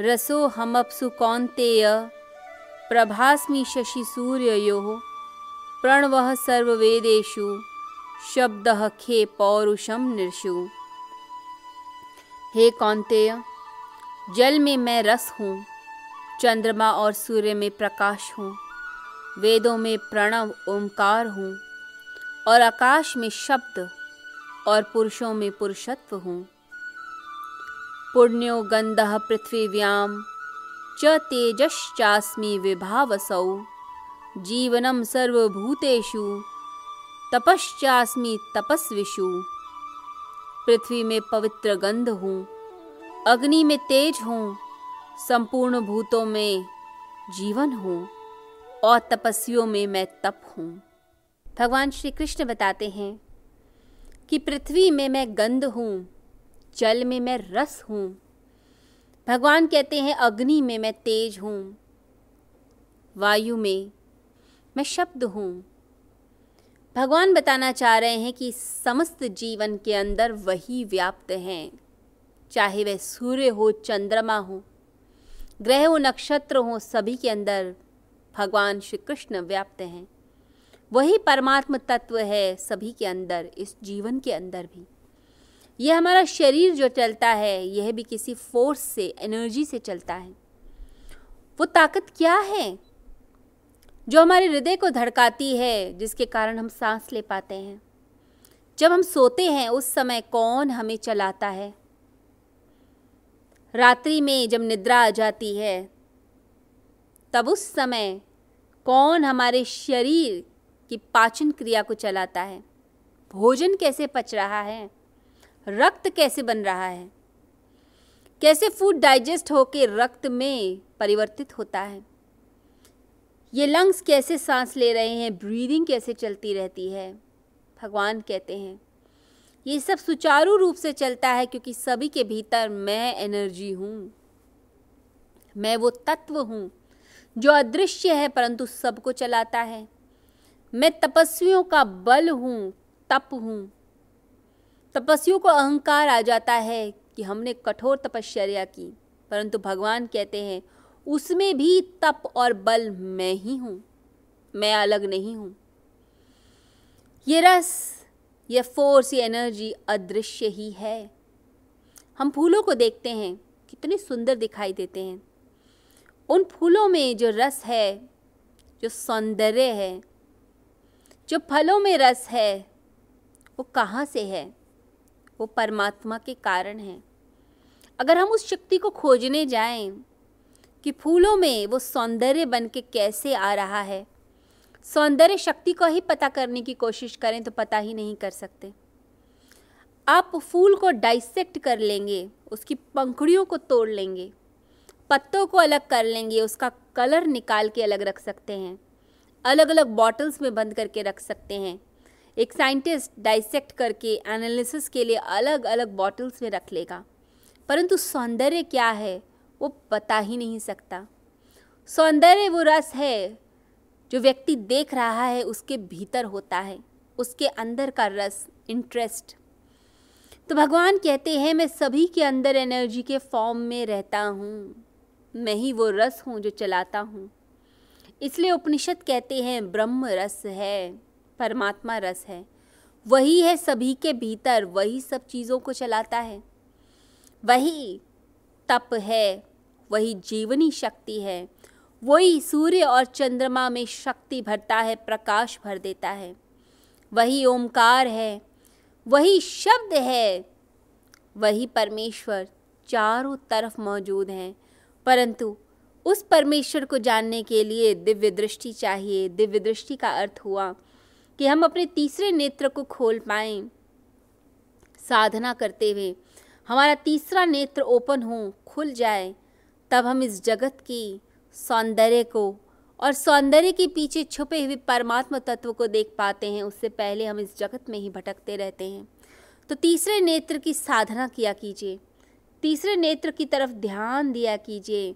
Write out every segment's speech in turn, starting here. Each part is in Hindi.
रसो हमअप्सु कौन्तेय, प्रभास्मि शशि सूर्ययोः, प्रणवः सर्ववेदेषु, शब्दः खे पौरुषम निर्षु हे कौन्तेय, जल में मैं रस हूँ, चंद्रमा और सूर्य में प्रकाश हूँ, वेदों में प्रणव ओंकार हूँ, और आकाश में शब्द और पुरुषों में पुरुषत्व हूँ। पुण्यो गंधः पृथ्वीव्यां च तेजश्चास्मि विभावसौ। जीवनं सर्वभूतेषु, तपश्चास्मि तपस्विषु। पृथ्वी में पवित्र गंध हूँ, अग्नि में तेज हूँ, संपूर्ण भूतों में जीवन हूँ, और तपस्वियों में मैं तप हूँ। भगवान श्री कृष्ण बताते हैं कि पृथ्वी में मैं गंध हूँ जल में मैं रस हूँ। भगवान कहते हैं, अग्नि में मैं तेज हूँ। वायु में मैं शब्द हूँ। भगवान बताना चाह रहे हैं कि समस्त जीवन के अंदर वही व्याप्त हैं। चाहे वह सूर्य हो, चंद्रमा हो, ग्रह हो, नक्षत्र हो, सभी के अंदर भगवान श्री कृष्ण व्याप्त हैं। वही परमात्म तत्व है सभी के अंदर, इस जीवन के अंदर भी। यह हमारा शरीर जो चलता है, यह भी किसी फोर्स से एनर्जी से चलता है। वो ताकत क्या है? जो हमारे हृदय को धड़काती है, जिसके कारण हम सांस ले पाते हैं। जब हम सोते हैं, उस समय कौन हमें चलाता है? रात्रि में जब निद्रा आ जाती है, तब उस समय कौन हमारे शरीर की पाचन क्रिया को चलाता है? भोजन कैसे पच रहा है? रक्त कैसे बन रहा है? कैसे फ़ूड डाइजेस्ट होकर रक्त में परिवर्तित होता है? ये लंग्स कैसे सांस ले रहे हैं? ब्रीदिंग कैसे चलती रहती है? भगवान कहते हैं, ये सब सुचारू रूप से चलता है क्योंकि सभी के भीतर मैं एनर्जी हूँ। मैं वो तत्व हूँ जो अदृश्य है परंतु सबको चलाता है। मैं तपस्वियों का बल हूँ, तप हूँ। तपस्वियों को अहंकार आ जाता है कि हमने कठोर तपश्चर्या की। परंतु भगवान कहते हैं, उसमें भी तप और बल मैं ही हूँ, मैं अलग नहीं हूँ। ये रस, ये फोर्स ये एनर्जी अदृश्य ही है। हम फूलों को देखते हैं, कितने सुंदर दिखाई देते हैं। उन फूलों में जो रस है, जो सौंदर्य है, जो फलों में रस है, वो कहाँ से है? वो परमात्मा के कारण हैं। अगर हम उस शक्ति को खोजने जाएँ कि फूलों में वो सौंदर्य बन के कैसे आ रहा है, सौंदर्य शक्ति को ही पता करने की कोशिश करें तो पता ही नहीं कर सकते। आप फूल को डाइसेक्ट कर लेंगे, उसकी पंखुड़ियों को तोड़ लेंगे, पत्तों को अलग कर लेंगे, उसका कलर निकाल के अलग रख सकते हैं अलग अलग बॉटल्स में बंद करके रख सकते हैं। एक साइंटिस्ट डाइसेक्ट करके एनालिसिस के लिए अलग अलग बॉटल्स में रख लेगा। परंतु सौंदर्य क्या है, वो बता ही नहीं सकता। सौंदर्य वो रस है, जो व्यक्ति देख रहा है, उसके भीतर होता है। उसके अंदर का रस इंटरेस्ट तो भगवान कहते हैं, मैं सभी के अंदर एनर्जी के फॉर्म में रहता हूँ। मैं ही वो रस हूँ जो चलाता हूँ। इसलिए उपनिषद कहते हैं, ब्रह्म रस है। परमात्मा रस है। वही है सभी के भीतर, वही सब चीज़ों को चलाता है। वही तप है, वही जीवनी शक्ति है, वही सूर्य और चंद्रमा में शक्ति भरता है, प्रकाश भर देता है। वही ओमकार है, वही शब्द है, वही परमेश्वर चारों तरफ़ मौजूद हैं। परंतु उस परमेश्वर को जानने के लिए दिव्य दृष्टि चाहिए, दिव्य दृष्टि का अर्थ हुआ कि हम अपने तीसरे नेत्र को खोल पाएँ। साधना करते हुए हमारा तीसरा नेत्र ओपन हो, खुल जाए, तब हम इस जगत की सौंदर्य को और सौंदर्य के पीछे छुपे हुए परमात्मा तत्व को देख पाते हैं। उससे पहले हम इस जगत में ही भटकते रहते हैं। तो तीसरे नेत्र की साधना किया कीजिए। तीसरे नेत्र की तरफ़ ध्यान दिया कीजिए।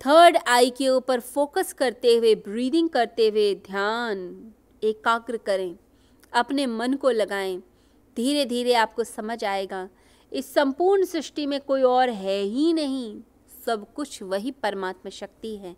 थर्ड आई के ऊपर फोकस करते हुए, ब्रीदिंग करते हुए ध्यान। एकाग्र करें, अपने मन को लगाएँ। धीरे धीरे आपको समझ आएगा, इस संपूर्ण सृष्टि में कोई और है ही नहीं, सब कुछ वही परमात्मा शक्ति है।